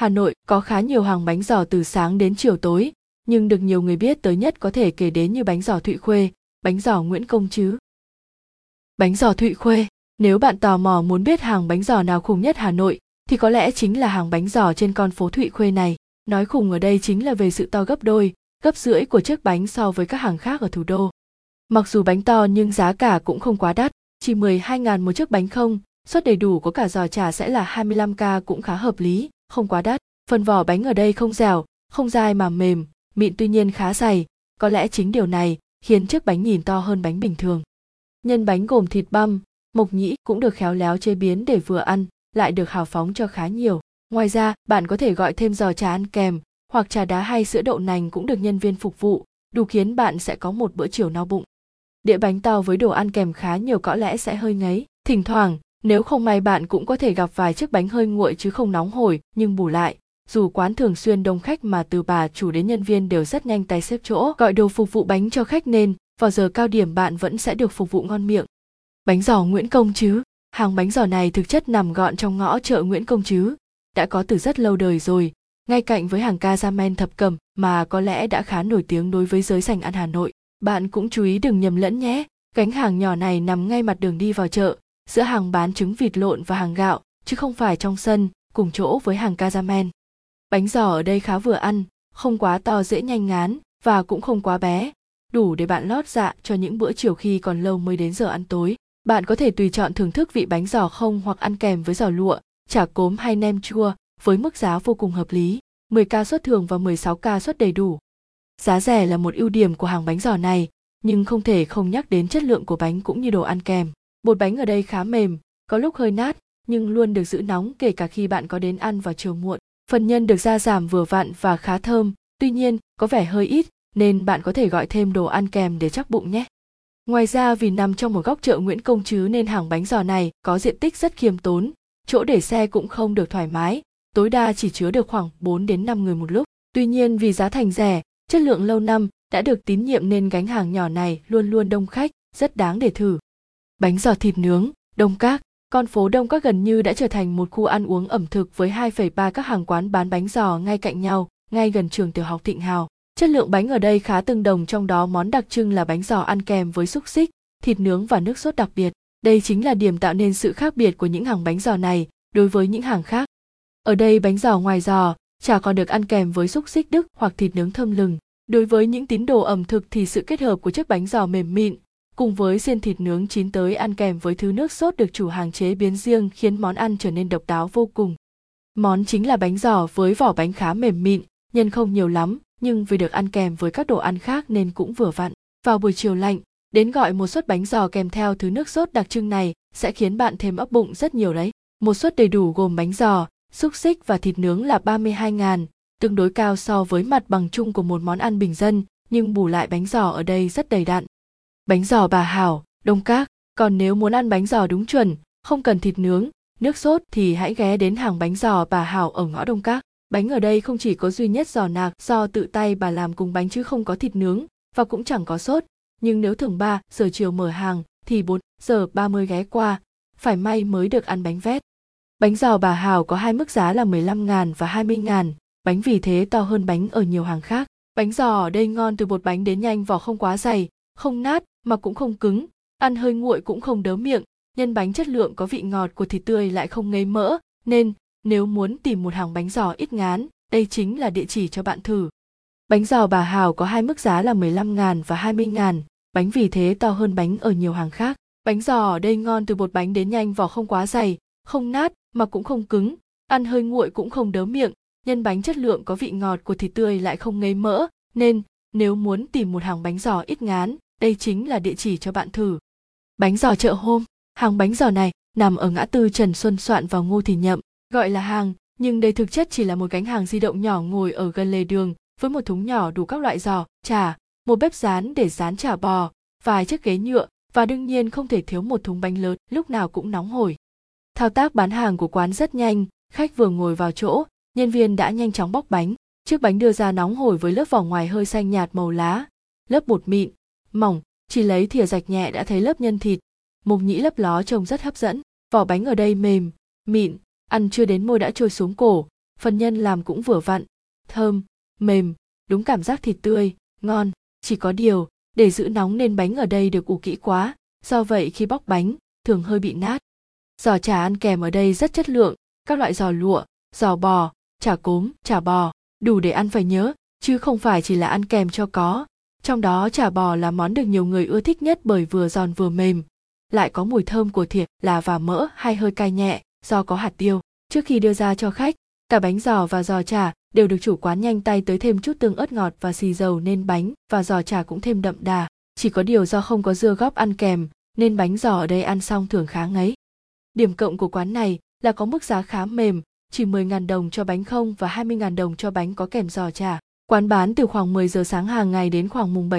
Hà Nội có khá nhiều hàng bánh giò từ sáng đến chiều tối, nhưng được nhiều người biết tới nhất có thể kể đến như bánh giò Thụy Khuê, bánh giò Nguyễn Công Trứ. Bánh giò Thụy Khuê, nếu bạn tò mò muốn biết hàng bánh giò nào khủng nhất Hà Nội, thì có lẽ chính là hàng bánh giò trên con phố Thụy Khuê này. Nói khủng ở đây chính là về sự to gấp đôi, gấp rưỡi của chiếc bánh so với các hàng khác ở thủ đô. Mặc dù bánh to nhưng giá cả cũng không quá đắt, chỉ 12.000 một chiếc bánh không, suất đầy đủ có cả giò chả sẽ là 25k cũng khá hợp lý, không quá đắt. Phần vỏ bánh ở đây không dẻo, không dai mà mềm, mịn tuy nhiên khá dày, có lẽ chính điều này khiến chiếc bánh nhìn to hơn bánh bình thường. Nhân bánh gồm thịt băm, mộc nhĩ cũng được khéo léo chế biến để vừa ăn, lại được hào phóng cho khá nhiều. Ngoài ra, bạn có thể gọi thêm giò trà ăn kèm, hoặc trà đá hay sữa đậu nành cũng được nhân viên phục vụ, đủ khiến bạn sẽ có một bữa chiều no bụng. Đĩa bánh to với đồ ăn kèm khá nhiều có lẽ sẽ hơi ngấy. Thỉnh thoảng, nếu không may bạn cũng có thể gặp vài chiếc bánh hơi nguội chứ không nóng hổi, nhưng bù lại, dù quán thường xuyên đông khách mà từ bà chủ đến nhân viên đều rất nhanh tay xếp chỗ gọi đồ phục vụ bánh cho khách nên vào giờ cao điểm bạn vẫn sẽ được phục vụ ngon miệng. Bánh giò Nguyễn Công chứ, hàng bánh giò này thực chất nằm gọn trong ngõ chợ Nguyễn Công chứ, đã có từ rất lâu đời rồi, ngay cạnh với hàng ca Men thập cẩm mà có lẽ đã khá nổi tiếng đối với giới sành ăn Hà Nội. Bạn cũng chú ý đừng nhầm lẫn nhé, gánh hàng nhỏ này nằm ngay mặt đường đi vào chợ, giữa hàng bán trứng vịt lộn và hàng gạo, chứ không phải trong sân, cùng chỗ với hàng Kazamen. Bánh giò ở đây khá vừa ăn, không quá to dễ nhanh ngán và cũng không quá bé, đủ để bạn lót dạ cho những bữa chiều khi còn lâu mới đến giờ ăn tối. Bạn có thể tùy chọn thưởng thức vị bánh giò không hoặc ăn kèm với giò lụa, chả cốm hay nem chua với mức giá vô cùng hợp lý. 10k suất thường và 16k suất đầy đủ. Giá rẻ là một ưu điểm của hàng bánh giò này, nhưng không thể không nhắc đến chất lượng của bánh cũng như đồ ăn kèm. Bột bánh ở đây khá mềm, có lúc hơi nát, nhưng luôn được giữ nóng kể cả khi bạn có đến ăn vào chiều muộn. Phần nhân được gia giảm vừa vặn và khá thơm, tuy nhiên có vẻ hơi ít nên bạn có thể gọi thêm đồ ăn kèm để chắc bụng nhé. Ngoài ra vì nằm trong một góc chợ Nguyễn Công Trứ nên hàng bánh giò này có diện tích rất khiêm tốn, chỗ để xe cũng không được thoải mái, tối đa chỉ chứa được khoảng 4 đến 5 người một lúc. Tuy nhiên vì giá thành rẻ, chất lượng lâu năm đã được tín nhiệm nên gánh hàng nhỏ này luôn luôn đông khách, rất đáng để thử. Bánh giò thịt nướng, Đông Các, con phố Đông Các gần như đã trở thành một khu ăn uống ẩm thực với 2,3 các hàng quán bán bánh giò ngay cạnh nhau, ngay gần trường tiểu học Thịnh Hào. Chất lượng bánh ở đây khá tương đồng trong đó món đặc trưng là bánh giò ăn kèm với xúc xích, thịt nướng và nước sốt đặc biệt. Đây chính là điểm tạo nên sự khác biệt của những hàng bánh giò này đối với những hàng khác. Ở đây bánh giò ngoài giò, chả còn được ăn kèm với xúc xích đức hoặc thịt nướng thơm lừng. Đối với những tín đồ ẩm thực thì sự kết hợp của chiếc bánh giò mềm mịn cùng với xiên thịt nướng chín tới ăn kèm với thứ nước sốt được chủ hàng chế biến riêng khiến món ăn trở nên độc đáo vô cùng. Món chính là bánh giò với vỏ bánh khá mềm mịn, nhân không nhiều lắm, nhưng vì được ăn kèm với các đồ ăn khác nên cũng vừa vặn. Vào buổi chiều lạnh, đến gọi một suất bánh giò kèm theo thứ nước sốt đặc trưng này sẽ khiến bạn thêm ấp bụng rất nhiều đấy. Một suất đầy đủ gồm bánh giò, xúc xích và thịt nướng là 32 ngàn, tương đối cao so với mặt bằng chung của một món ăn bình dân, nhưng bù lại bánh giò ở đây rất đầy đặn. Bánh giò bà Hảo, Đông Các, còn nếu muốn ăn bánh giò đúng chuẩn, không cần thịt nướng, nước sốt thì hãy ghé đến hàng bánh giò bà Hảo ở ngõ Đông Các. Bánh ở đây không chỉ có duy nhất giò nạc do tự tay bà làm cùng bánh chứ không có thịt nướng và cũng chẳng có sốt. Nhưng nếu thường 3 giờ chiều mở hàng thì 4 giờ 30 ghé qua, phải may mới được ăn bánh vét. Bánh giò bà Hào có hai mức giá là 15 ngàn và 20 ngàn, bánh vì thế to hơn bánh ở nhiều hàng khác. Bánh giò ở đây ngon từ bột bánh đến nhanh vỏ không quá dày, không nát mà cũng không cứng, ăn hơi nguội cũng không đớ miệng, nhân bánh chất lượng có vị ngọt của thịt tươi lại không ngấy mỡ, nên nếu muốn tìm một hàng bánh giò ít ngán, đây chính là địa chỉ cho bạn thử. Bánh giò bà Hào có hai mức giá là 15 ngàn và 20 ngàn, bánh vì thế to hơn bánh ở nhiều hàng khác. Bánh giò ở đây ngon từ bột bánh đến nhanh vỏ không quá dày, không nát mà cũng không cứng, ăn hơi nguội cũng không đớ miệng, nhân bánh chất lượng có vị ngọt của thịt tươi lại không ngấy mỡ, nên nếu muốn tìm một hàng bánh giò ít ngán, đây chính là địa chỉ cho bạn thử. Bánh giò chợ hôm, hàng bánh giò này nằm ở ngã tư Trần Xuân Soạn vào Ngô Thì Nhậm, gọi là hàng, nhưng đây thực chất chỉ là một gánh hàng di động nhỏ ngồi ở gần lề đường với một thúng nhỏ đủ các loại giò, chả, một bếp rán để rán chả bò, vài chiếc ghế nhựa và đương nhiên không thể thiếu một thúng bánh lớn lúc nào cũng nóng hổi. Thao tác bán hàng của quán rất nhanh, khách vừa ngồi vào chỗ, nhân viên đã nhanh chóng bóc bánh. Chiếc bánh đưa ra nóng hổi với lớp vỏ ngoài hơi xanh nhạt màu lá, lớp bột mịn, mỏng, chỉ lấy thìa rạch nhẹ đã thấy lớp nhân thịt, mộc nhĩ lấp ló trông rất hấp dẫn. Vỏ bánh ở đây mềm, mịn, ăn chưa đến môi đã trôi xuống cổ, phần nhân làm cũng vừa vặn, thơm, mềm, đúng cảm giác thịt tươi, ngon. Chỉ có điều, để giữ nóng nên bánh ở đây được ủ kỹ quá, do vậy khi bóc bánh, thường hơi bị nát. Giò chả ăn kèm ở đây rất chất lượng, các loại giò lụa, giò bò, chả cốm, chả bò, đủ để ăn phải nhớ, chứ không phải chỉ là ăn kèm cho có. Trong đó chả bò là món được nhiều người ưa thích nhất bởi vừa giòn vừa mềm, lại có mùi thơm của thịt là và mỡ hay hơi cay nhẹ do có hạt tiêu. Trước khi đưa ra cho khách, cả bánh giò và giò chả đều được chủ quán nhanh tay tới thêm chút tương ớt ngọt và xì dầu nên bánh và giò chả cũng thêm đậm đà. Chỉ có điều do không có dưa góp ăn kèm nên bánh giò ở đây ăn xong thường khá ngấy. Điểm cộng của quán này là có mức giá khá mềm, chỉ 10.000 đồng cho bánh không và 20.000 đồng cho bánh có kèm giò chả. Quán bán từ khoảng 10 giờ sáng hàng ngày đến khoảng mùng 7